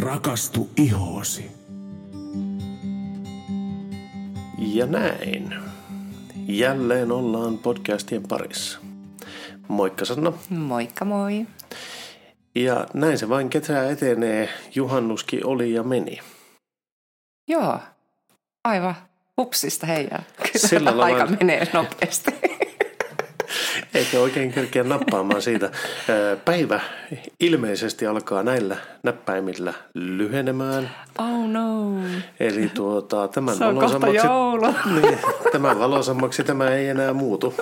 rakastu ihoosi. Ja näin. Jälleen ollaan podcastien parissa. Moikka Sanna. Moikka moi. Ja näin se vain kesä etenee. Juhannuskin oli ja meni. Joo, aivan hupsista heijaa. Kyllä Sillä lailla- aika menee nopeasti. Eikä oikein kerkeä nappaamaan siitä. Päivä ilmeisesti alkaa näillä näppäimillä lyhenemään. Oh no. Eli tuota, tämän Se on joulu. niin, tämän valoisammaksi tämä ei enää muutu.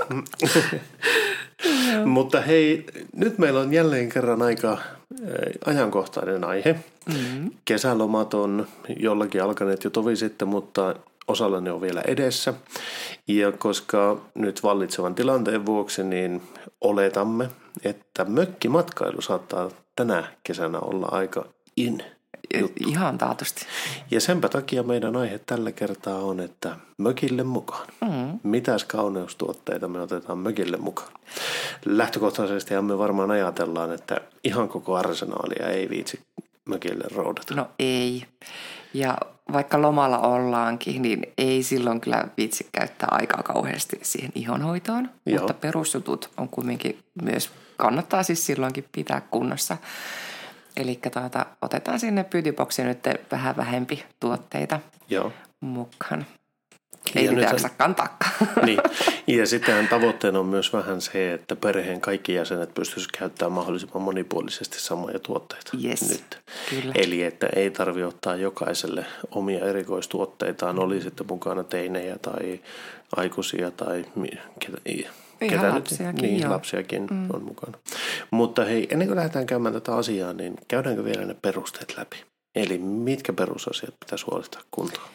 Mutta hei, nyt meillä on jälleen kerran aika ajankohtainen aihe. Mm-hmm. Kesälomat on jollakin alkaneet jo tovi sitten, mutta osalla ne on vielä edessä. Ja koska nyt vallitsevan tilanteen vuoksi, niin oletamme, että mökkimatkailu saattaa tänä kesänä olla aika in. Ihan taatusti. Ja senpä takia meidän aihe tällä kertaa on, että mökille mukaan. Mm. Mitäs kauneustuotteita me otetaan mökille mukaan? Lähtökohtaisesti me varmaan ajatellaan, että ihan koko arsenaalia ei viitsi mökille roudata. No ei. Ja vaikka lomalla ollaankin, niin ei silloin kyllä viitsi käyttää aikaa kauheasti siihen ihonhoitoon. Joo. Mutta perusjutut on kuitenkin myös, kannattaa siis silloinkin pitää kunnossa. Eli tuota, otetaan sinne beautyboxiin nyt vähän vähempi tuotteita Joo. mukaan. Ei Ja nythän- jaksa kantaakaan. Niin. Ja sitten tavoitteena on myös vähän se, että perheen kaikki jäsenet pystyisivät käyttämään mahdollisimman monipuolisesti samoja tuotteita Yes, nyt. kyllä. Eli että ei tarvi ottaa jokaiselle omia erikoistuotteitaan, oli sitten mukana teinejä tai aikuisia tai ketä, Ihan ketä lapsiakin, niin, joo. lapsiakin mm. on mukana. Mutta hei, ennen kuin lähdetään käymään tätä asiaa, niin käydäänkö vielä ne perusteet läpi? Eli mitkä perusasiat pitäisi huolehtia kuntoon?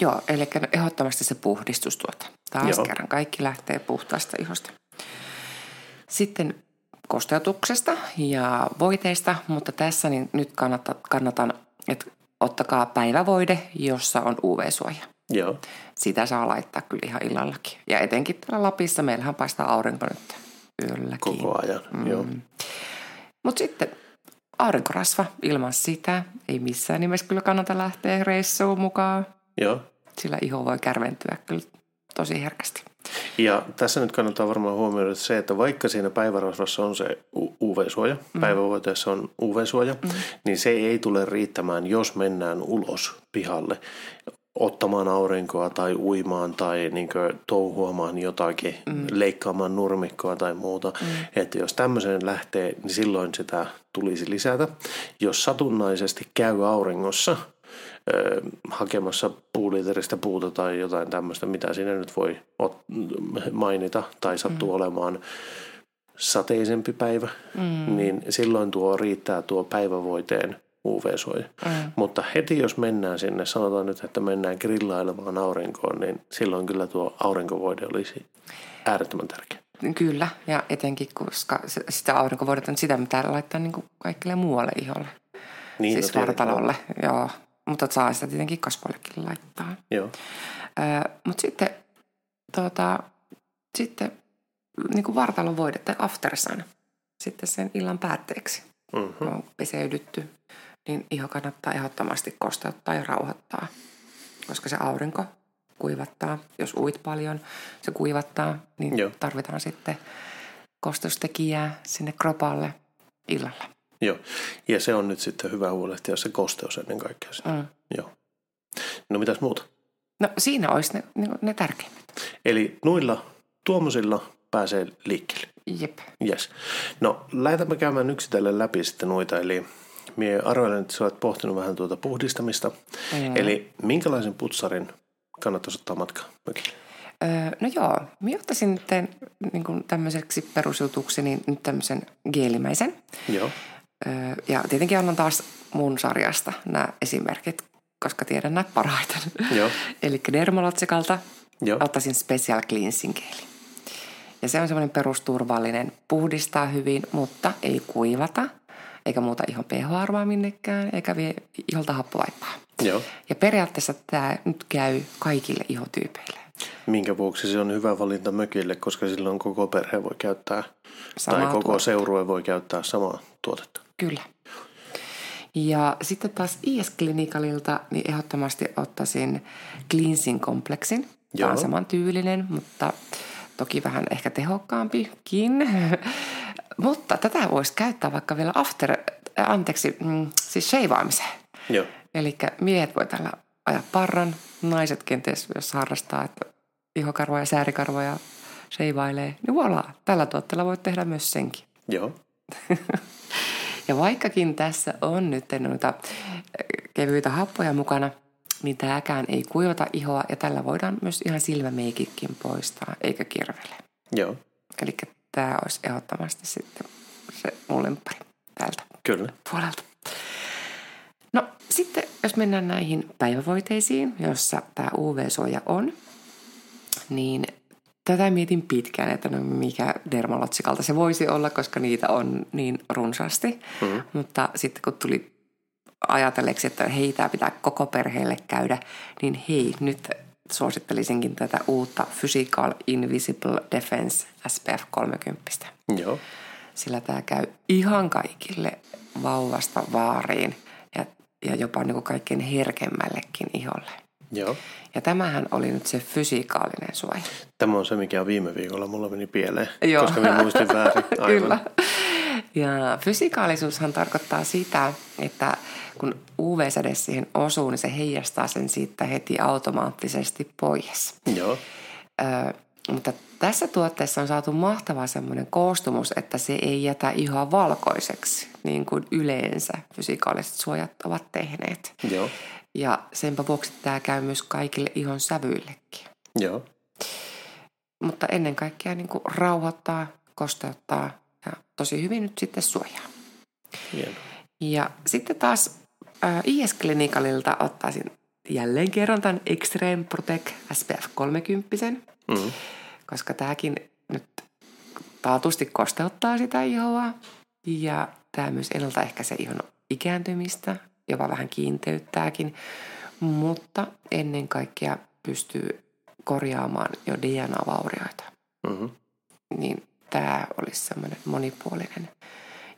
Joo, eli ehdottomasti se puhdistustuote. Taas Joo. Joo. kerran kaikki lähtee puhtaasta ihosta. Sitten kosteutuksesta ja voiteista, mutta tässä niin nyt kannata, kannatan, että ottakaa päivävoide, jossa on UV-suoja. Joo, Sitä saa laittaa kyllä ihan illallakin. Ja etenkin täällä Lapissa meillähän paistaa aurinko nyt yölläkin. koko ajan. Mm. Joo. Mutta sitten aurinkorasva ilman sitä ei missään nimessä kyllä kannata lähteä reissuun mukaan. Joo. Sillä iho voi kärventyä kyllä tosi herkästi. Ja tässä nyt kannattaa varmaan huomioida se, että vaikka siinä päivärasvassa on se UV-suoja, mm. päivävoiteessa on UV-suoja, mm. niin se ei tule riittämään, jos mennään ulos pihalle ottamaan aurinkoa tai uimaan tai niin touhuamaan jotakin, mm. leikkaamaan nurmikkoa tai muuta. Mm. Että jos tämmöiseen lähtee, niin silloin sitä tulisi lisätä. Jos satunnaisesti käy auringossa ö, hakemassa puuliteristä puuta tai jotain tämmöistä, mitä siinä nyt voi ot- mainita tai sattuu mm. olemaan sateisempi päivä, mm. niin silloin tuo riittää tuo päivävoiteen UV-suoja. Mm. Mutta heti jos mennään sinne, sanotaan nyt, että mennään grillailemaan aurinkoon, niin silloin kyllä tuo aurinkovoide olisi äärettömän tärkeä. Kyllä, ja etenkin koska sitä aurinkovuodet on sitä, mitä laittaa niin kaikille muualle iholle. Niin, siis no vartalolle, joo. Mutta saa sitä tietenkin kasvoillekin laittaa. Joo. Mutta sitten, tota, sitten niin kuin vartalon voide tai after sun, sitten sen illan päätteeksi, Mm-hmm. kun on peseydytty, niin iho kannattaa ehdottomasti kosteuttaa ja rauhoittaa, koska se aurinko kuivattaa. Jos uit paljon, se kuivattaa, niin Joo. Joo. tarvitaan sitten kosteustekijää sinne kropalle illalla. Joo. Ja se on nyt sitten hyvä huolehtia se kosteus ennen kaikkea. Mm. Joo. No mitäs muuta? No siinä olisi ne, niin ne tärkeimmät. Eli noilla tuommoisilla pääsee liikkeelle. Jep. Yes. No, lähdetään käymään yksitellen läpi sitten noita. Eli mie arvelen, että sä olet pohtinut vähän tuota puhdistamista. Mm. Eli minkälaisen putsarin kannattaisi ottaa matkaan mökille? Öö, no joo, minä ottaisin niin kuin tämmöiseksi perusjutuksi niin nyt tämmöisen geelimäisen. Joo. Ja tietenkin annan taas mun sarjasta nämä esimerkit, koska tiedän nämä parhaiten. Joo. Eli Dermalotsikalta Joo. ottaisin Special Cleansing Geeli. Ja se on semmoinen perusturvallinen, puhdistaa hyvin, mutta ei kuivata, eikä muuta ihon pH-arvoa minnekään, eikä vie iholta happovaippaa. Joo. Ja periaatteessa tämä nyt käy kaikille ihotyypeille. Minkä vuoksi se on hyvä valinta mökille, koska silloin koko perhe voi käyttää, Samaa tai koko tuotetta. seurue voi käyttää samaa tuotetta. Kyllä. Ja sitten taas IS Clinicalilta niin ehdottomasti ottaisin Cleansing. Tämä Joo. on saman tyylinen, mutta toki vähän ehkä tehokkaampikin. mutta tätä voisi käyttää vaikka vielä after, äh, anteeksi, mm, siis sheivaamiseen. Joo. Eli miehet voi tällä ajaa parran, naiset kenties jos harrastaa, että ihokarvoja, säärikarvoja sheivailee, niin voilà, tällä tuotteella voit tehdä myös senkin. Joo. Ja vaikkakin tässä on nyt noita äh, kevyitä happoja mukana, niin tämäkään ei kuivata ihoa ja tällä voidaan myös ihan silmämeikitkin poistaa, eikä kirvele. Joo. Eli tämä olisi ehdottomasti sitten se mun lemppari täältä Kyllä. puolelta. No sitten jos mennään näihin päivävoiteisiin, jossa tämä UV-suoja on, niin tätä mietin pitkään, että no mikä dermalotsikalta se voisi olla, koska niitä on niin runsaasti. Mm. Mutta sitten kun tuli ajatelleeksi, että hei, tämä pitää koko perheelle käydä, niin hei, nyt suosittelisinkin tätä uutta Physical Invisible Defense SPF 30 Joo. sillä tämä käy ihan kaikille vauvasta vaariin ja, ja jopa niin kuin kaikkein herkemmällekin iholle. Joo. Ja tämähän oli nyt se fysikaalinen suoja. Tämä on se, mikä viime viikolla mulla meni pieleen, Joo. koska minä muistin väärin. Aivan. Kyllä. Ja fysikaalisuushan tarkoittaa sitä, että kun UV-säde siihen osuu, niin se heijastaa sen siitä heti automaattisesti pois. Joo. Mutta tässä tuotteessa on saatu mahtava semmoinen koostumus, että se ei jätä ihoa valkoiseksi, niin kuin yleensä fysikaaliset suojat ovat tehneet. Joo. Ja senpä vuoksi tämä käy myös kaikille ihon sävyillekin. Joo. Mutta ennen kaikkea niin kuin rauhoittaa, kosteuttaa ja tosi hyvin nyt sitten suojaa. Hieno. Ja sitten taas äh, IS Clinicalilta ottaisin jälleen kerran tämän Extreme Protect SPF 30, Mm. Koska tämäkin nyt taatusti kosteuttaa sitä ihoa ja tämä myös ennaltaehkäisee ihon ikääntymistä, jopa vähän kiinteyttääkin, mutta ennen kaikkea pystyy korjaamaan jo DNA-vaurioita. Mm-hmm. Niin tämä olisi semmoinen monipuolinen.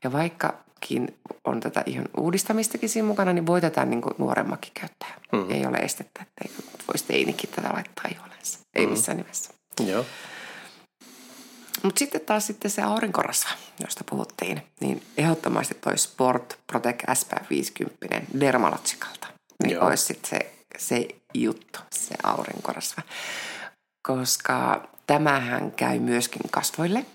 Ja vaikkakin on tätä ihan uudistamistakin siinä mukana, niin voi tätä niin kuin nuoremmakin käyttää. Mhm. Mm. Ei ole estettä, että voisi teinikin tätä laittaa ihollensa. Ei Mhm. missään nimessä. Joo. Mutta sitten taas sitten se aurinkorasva, josta puhuttiin, niin ehdottomasti toi Sport Protect SPF 50 Dermalotsikalta. Niin Joo. olisi sitten se, se juttu, se aurinkorasva. Koska tämähän käy myöskin kasvoille.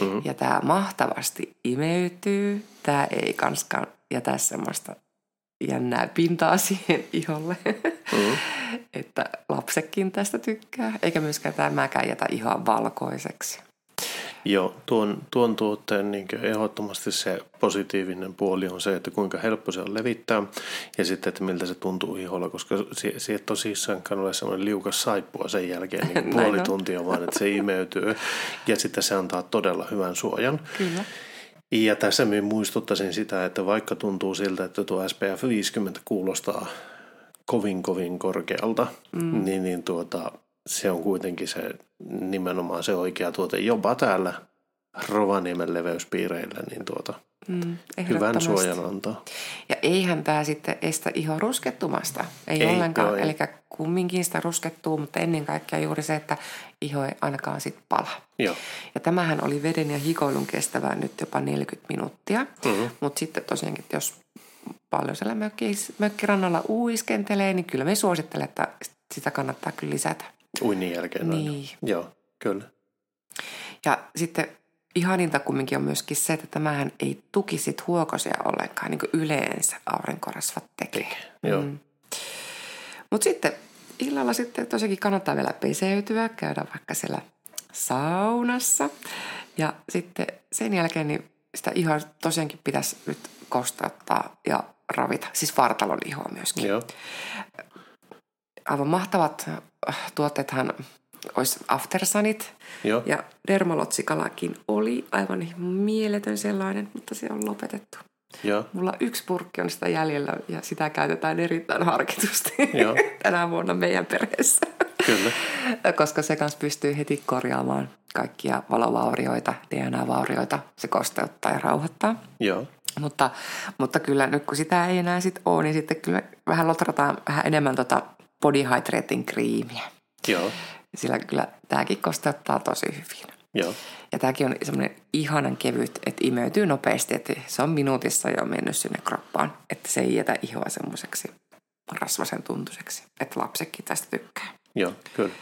Mm-hmm. Ja tämä mahtavasti imeytyy. Tämä ei kanskaan jätä semmoista jännää pintaa siihen iholle. Mm-hmm. että lapsekin tästä tykkää. Eikä myöskään tämäkään jätä ihoa valkoiseksi. Joo, tuon, tuon tuotteen niin ehdottomasti se positiivinen puoli on se, että kuinka helppo se on levittää ja sitten, että miltä se tuntuu iholla, koska se, se ei tosissaan ole semmoinen liukas saippua sen jälkeen niin puoli tuntia, vaan että se imeytyy ja sitten se antaa todella hyvän suojan. Kyllä. Ja tässä minä muistuttaisin sitä, että vaikka tuntuu siltä, että tuo SPF 50 kuulostaa kovin kovin korkealta, mm. niin, niin tuota, se on kuitenkin se nimenomaan se oikea tuote jopa täällä Rovaniemen leveyspiireillä, niin tuota, Mm, hyvän suojan antaa. Ja eihän tämä sitten estä iho ruskettumasta. Ei, Ei, ollenkaan. joo, ei. Eli kumminkin sitä ruskettuu, mutta ennen kaikkea juuri se, että iho ei ainakaan sit pala. Joo, Ja tämähän oli veden ja hikoilun kestävää nyt jopa 40 minuuttia. Mhm. Mutta sitten tosiaankin, että jos paljon siellä mökkis, mökkirannalla uiskentelee, niin kyllä me suosittelen, että sitä kannattaa kyllä lisätä. uinnin jälkeen. aina. Niin. Joo, kyllä. Ja sitten ihaninta kumminkin on myöskin se, että tämähän ei tuki sit huokosia ollenkaan, niin kuin yleensä aurinkorasvat tekee. Joo. Mutta sitten illalla sitten tosiaankin kannattaa vielä peseytyä, käydä vaikka siellä saunassa. Ja sitten sen jälkeen niin sitä ihoa tosiaankin pitäisi nyt kostauttaa ja ravita. Siis vartalon ihoa myöskin. Joo, Aivan mahtavat tuotteethan olisi Aftersunit. joo, Ja Dermalotsikalakin oli aivan mieletön sellainen, mutta se on lopetettu. joo, Mulla yksi purkki on sitä jäljellä ja sitä käytetään erittäin harkitusti Joo. tänä vuonna meidän perheessä. kyllä. Koska se kanssa pystyy heti korjaamaan kaikkia valovaurioita, DNA-vaurioita. Se kosteuttaa ja rauhoittaa. Joo, Mutta, mutta kyllä nyt kun sitä ei enää sit ole, niin sitten kyllä vähän lotrataan vähän enemmän tota body hydrating kriimiä. Joo, Sillä kyllä tämäkin kosteuttaa tosi hyvin. joo. Ja tämäkin on semmoinen ihanan kevyt, että imeytyy nopeasti, että se on minuutissa jo mennyt sinne kroppaan. Että se ei jätä ihoa semmoiseksi rasvasen tuntuiseksi, että lapsetkin tästä tykkää. Joo, kyllä.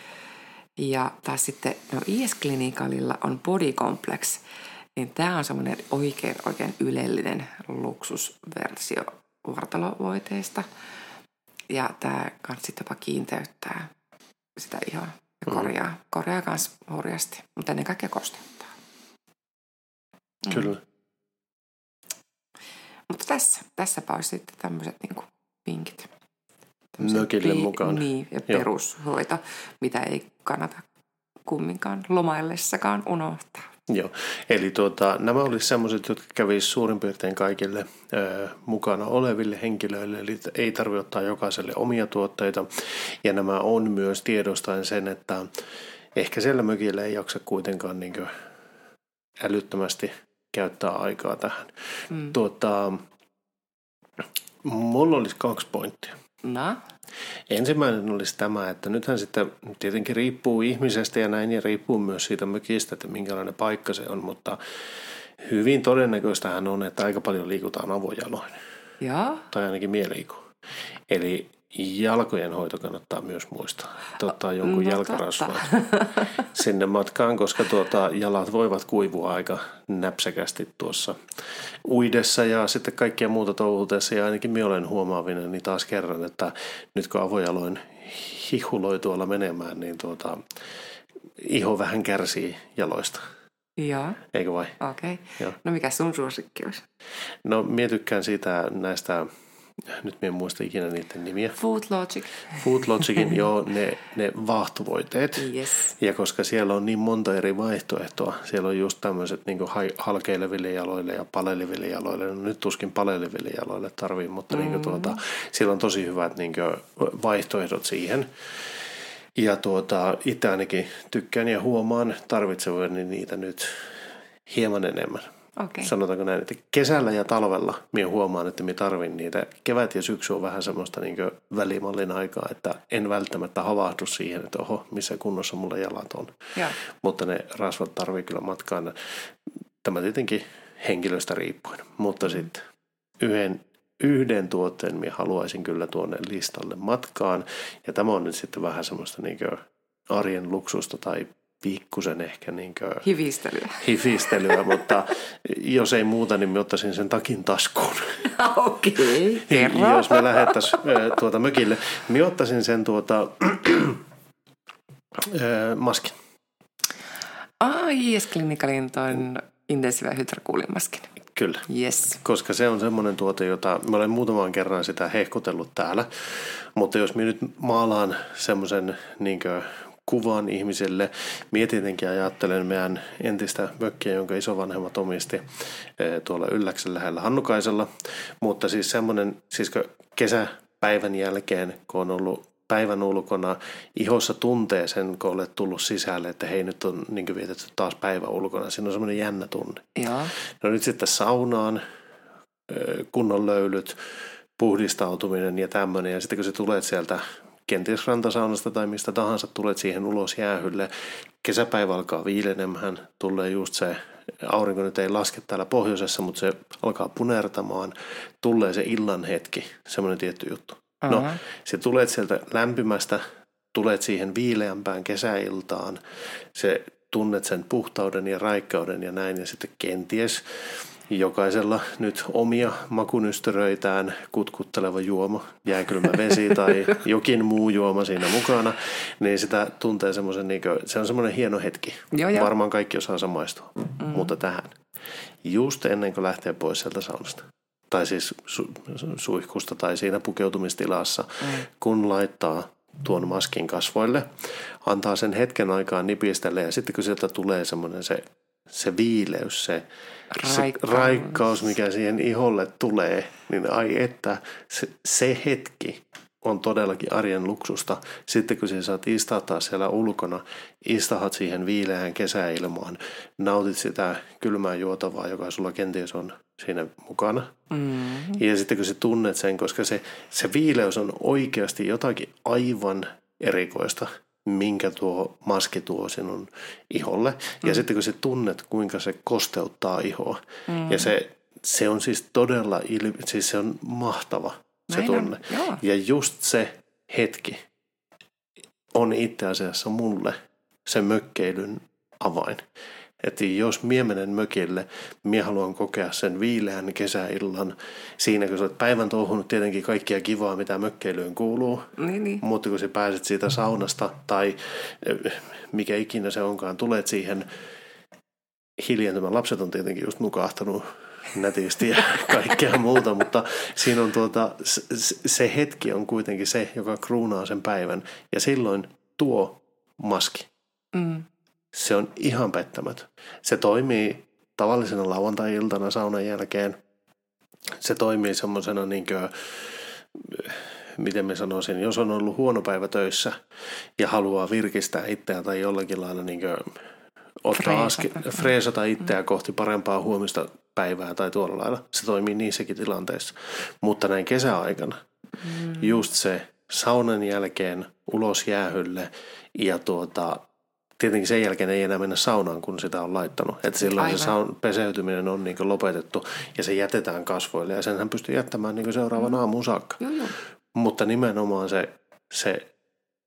Ja taas sitten, no IS Clinicalilla on Body Complex, niin tämä on semmoinen oikein, oikein ylellinen luksusversio vartalovoiteista. Ja tämä kans sitten jopa kiinteyttää sitä ihoa ja Mm. korjaa, korjaa kans hurjasti, mutta ennen kaikkea kosteuttaa. Mm. Kyllä. Mutta tässä, tässäpä olisi sitten tämmöiset niinku vinkit. Mökille pi- mukaan. Niin, ja Joo. perushoito, mitä ei kannata kumminkaan lomaillessakaan unohtaa. Joo, eli tuota, nämä olisivat sellaiset, jotka kävisivät suurin piirtein kaikille ö, mukana oleville henkilöille, eli ei tarvitse ottaa jokaiselle omia tuotteita. Ja nämä on myös tiedostaen sen, että ehkä siellä mökillä ei jaksa kuitenkaan niin älyttömästi käyttää aikaa tähän. Mm. Tuota, mulla olisi kaksi pointtia. No, Ensimmäinen olisi tämä, että nythän sitten tietenkin riippuu ihmisestä ja näin, ja riippuu myös siitä mökistä, että minkälainen paikka se on, mutta hyvin todennäköistähän on, että aika paljon liikutaan avojaloin, joo. tai ainakin mie liikuu. Eli jalkojen hoito kannattaa myös muistaa. Ottaa jonkun No jalkarasvan sinne matkaan, koska tuota, jalat voivat kuivua aika näpsäkästi tuossa uidessa ja sitten kaikkia muuta touhutessa. Ja ainakin minä olen huomaavinen niin taas kerran, että nyt kun avojaloin hihuloi tuolla menemään, niin tuota, iho vähän kärsii jaloista. Joo, Eikö vai? okei. Okay. Joo. No mikä sun suosikki olisi? No minä tykkään siitä näistä, nyt minä en muista ikinä niiden nimiä. Food Logic. Food Logicin, joo, ne, ne vaahtovoiteet. Yes. Ja koska siellä on niin monta eri vaihtoehtoa, siellä on just tämmöiset niin halkeileville jaloille ja paleleville jaloille. No nyt tuskin paleleville jaloille tarvii, mutta mm. niin tuota, siellä on tosi hyvät niin vaihtoehdot siihen. Ja tuota, itse ainakin tykkään ja huomaan tarvitsevani niitä nyt hieman enemmän. Okei. Sanotaanko näin, että kesällä ja talvella minä huomaan, että minä tarvin niitä. Kevät ja syksy on vähän semmoista niin välimallin aikaa, että en välttämättä havahdu siihen, että oho, missä kunnossa mulla jalat on. Joo. Mutta ne rasvat tarvii kyllä matkaan. Tämä tietenkin henkilöstä riippuen. Mutta sitten yhden, yhden tuotteen minä haluaisin kyllä tuonne listalle matkaan. Ja tämä on nyt sitten vähän semmoista niin arjen luksusta tai pikkusen ehkä niin Hivistelyä. hifistelyä, mutta jos ei muuta, niin mä ottaisin sen takin taskuun. Okei, kerro. jos me lähettäisiin tuota mökille, niin ottaisin sen tuota, maskin. Ai, yes, Clinicalin ton intensiivä hydrakuulimaskin. Kyllä. Yes. Koska se on semmoinen tuote, jota mä olen muutaman kerran sitä hehkutellut täällä. Mutta jos minä nyt maalaan semmoisen niin kuvan ihmiselle. Mie tietenkin ajattelen meidän entistä mökkiä, jonka isovanhemmat omisti eh, tuolla Ylläksen lähellä Hannukaisella. Mutta siis semmoinen, siis kesäpäivän jälkeen, kun on ollut päivän ulkona, ihossa tuntee sen, kun olet tullut sisälle, että hei nyt on niin vietetty taas päivä ulkona. Siinä on semmoinen jännä tunne. Joo. No nyt sitten saunaan, ö, kunnon löylyt, puhdistautuminen ja tämmöinen. Ja sitten kun sä tulet sieltä kenties rantasaunasta tai mistä tahansa, tulet siihen ulos jäähylle. Kesäpäivä alkaa viilenemään, tulee just se, aurinko nyt ei laske täällä pohjoisessa, mutta se alkaa punertamaan. Tulee se illan hetki, semmoinen tietty juttu. No, Aha. se tulet sieltä lämpimästä, tulet siihen viileämpään kesäiltaan, se tunnet sen puhtauden ja raikkauden ja näin, ja sitten kenties jokaisella nyt omia makunystyröitään kutkutteleva juoma, jääkylmä vesi tai jokin muu juoma siinä mukana, niin sitä tuntee semmoisen, niin kuin, se on semmoinen hieno hetki. Joo, joo. Varmaan kaikki osaa samaistua, mm. mutta tähän. Just ennen kuin lähtee pois sieltä saunasta, tai siis su- su- suihkusta tai siinä pukeutumistilassa, mm. kun laittaa tuon maskin kasvoille, antaa sen hetken aikaa nipistellä ja sitten kun sieltä tulee semmoinen se, se viileys, se, se Raikkaus. raikkaus, mikä siihen iholle tulee, niin ai että se, se hetki on todellakin arjen luksusta. Sitten kun sä saat istahtaa siellä ulkona, istahat siihen viileään kesäilmaan, nautit sitä kylmää juotavaa, joka sulla kenties on siinä mukana. Mm-hmm. Ja sitten kun sä tunnet sen, koska se, se viileys on oikeasti jotakin aivan erikoista, minkä tuo maski tuo sinun iholle. Mm. Ja sitten kun sä tunnet, kuinka se kosteuttaa ihoa. Mm. Ja se, se on siis todella, ilmi, siis se on mahtava se Näin tunne. On, ja just se hetki on itse asiassa mulle se mökkeilyn avain. Että jos mie menen mökille, mie haluan kokea sen viileän kesäillan siinä, kun sä olet päivän touhunut tietenkin kaikkia kivaa, mitä mökkeilyyn kuuluu. Niin, niin. Mutta kun sä pääset siitä saunasta tai eh, mikä ikinä se onkaan, tulet siihen hiljentymään. Lapset on tietenkin just nukahtanut nätisti ja kaikkea muuta, mutta siinä on tuota, se hetki on kuitenkin se, joka kruunaa sen päivän. Ja silloin tuo maski, mm. Se on ihan pettämätön. Se toimii tavallisena lauantai-iltana saunan jälkeen. Se toimii semmoisena niin kuin, miten mä sanoisin, jos on ollut huono päivä töissä ja haluaa virkistää itseä tai jollakin lailla niin kuin, ottaa aske, freesata itseä mm. kohti parempaa huomista päivää tai tuolla lailla. Se toimii niissäkin tilanteissa. Mutta näin kesäaikana mm. just se saunan jälkeen ulos jäähylle ja tuota, tietenkin sen jälkeen ei enää mennä saunaan, kun sitä on laittanut. Että silloin Aivan. se saun, peseytyminen on niin lopetettu ja se jätetään kasvoille ja senhän pystyy jättämään niin seuraavan mm. aamun saakka. Joo, joo. Mutta nimenomaan se, se,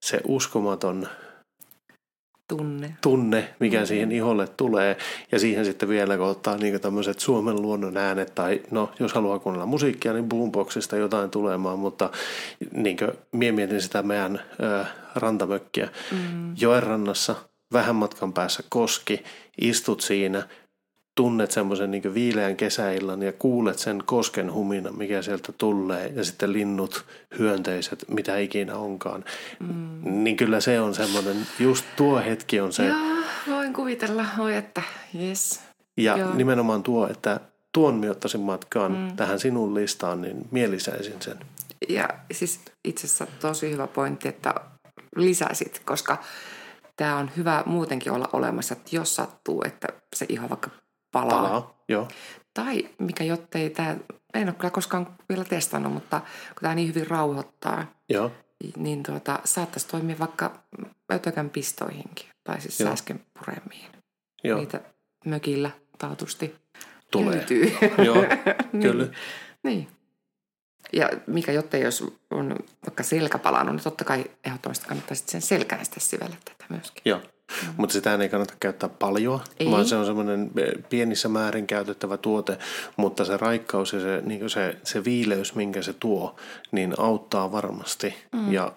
se uskomaton tunne. tunne, mikä mm. siihen iholle tulee. Ja siihen sitten vielä, kun ottaa niin tämmöiset Suomen luonnon äänet, tai no, jos haluaa kuunnella musiikkia, niin boomboxista jotain tulemaan, mutta niin kuin, mie mietin sitä meidän ö, rantamökkiä. Mm. Joen rannassa, vähän matkan päässä koski, istut siinä, tunnet semmoisen niin viileän kesäillan ja kuulet sen kosken humina, mikä sieltä tulee ja sitten linnut, hyönteiset, mitä ikinä onkaan. Mm. Niin kyllä se on semmoinen, just tuo hetki on se. Joo, voin kuvitella, oi että, yes. Ja Joo. nimenomaan tuo, että tuon miottaisin matkaan mm. tähän sinun listaan, niin mielisäisin sen. Ja siis itse asiassa tosi hyvä pointti, että lisäsit, koska tämä on hyvä muutenkin olla olemassa, että jos sattuu, että se iho vaikka palaa. palaa joo. Tai mikä jottei tämä, en ole kyllä koskaan vielä testannut, mutta kun tämä niin hyvin rauhoittaa, joo. niin tuota, saattaisi toimia vaikka ötökän pistoihinkin, tai siis joo. säsken puremiin. Joo. Niitä mökillä taatusti Tulee. löytyy. Joo, niin. kyllä. niin. niin. Ja mikä jottei, jos on vaikka selkä palannut, niin totta kai ehdottomasti kannattaa sen selkään sitten sivellä myöskin. Joo. Mm. Mutta sitä ei kannata käyttää paljon, ei. vaan se on semmoinen pienissä määrin käytettävä tuote, mutta se raikkaus ja se, niin se, se viileys, minkä se tuo, niin auttaa varmasti. Mm. Ja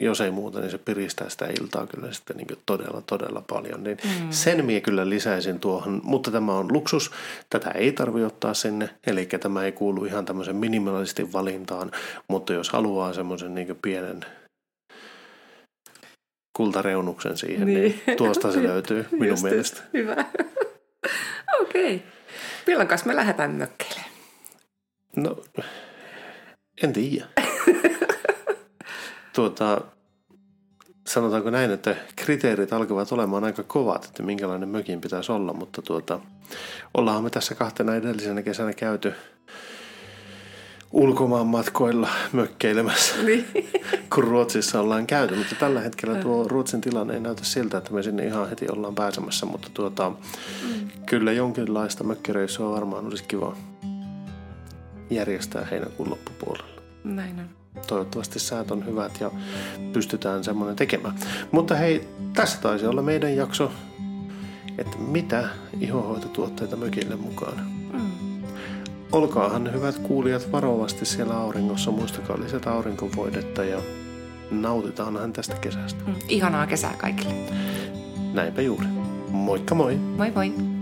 jos ei muuta, niin se piristää sitä iltaa kyllä sitten niin todella, todella paljon. Niin mm. Sen minä kyllä lisäisin tuohon, mutta tämä on luksus. Tätä ei tarvitse ottaa sinne, eli tämä ei kuulu ihan tämmöisen minimalistin valintaan, mutta jos haluaa semmoisen niin pienen kultareunuksen siihen, niin, niin tuosta se löytyy minun Just mielestä. Hyvä. Okei. Okay. Milloin kanssa me lähdetään mökkeille? No, en tiedä. tuota, sanotaanko näin, että kriteerit alkavat olemaan aika kovat, että minkälainen mökin pitäisi olla, mutta tuota, ollaan me tässä kahtena edellisenä kesänä käyty ulkomaan matkoilla mökkeilemässä, niin. kun Ruotsissa ollaan käyty. Mutta tällä hetkellä tuo Ruotsin tilanne ei näytä siltä, että me sinne ihan heti ollaan pääsemässä. Mutta tuota, mm. kyllä jonkinlaista mökkireissua varmaan olisi kiva järjestää heinäkuun loppupuolella. Näin on. Toivottavasti säät on hyvät ja pystytään semmoinen tekemään. Mutta hei, tässä taisi olla meidän jakso, että mitä ihohoitotuotteita mökille mukaan. Olkaahan hyvät kuulijat varovasti siellä auringossa, muistakaa lisätä aurinkovoidetta ja nautitaanhan tästä kesästä. Mm, ihanaa kesää kaikille. Näinpä juuri. Moikka moi! Moi moi!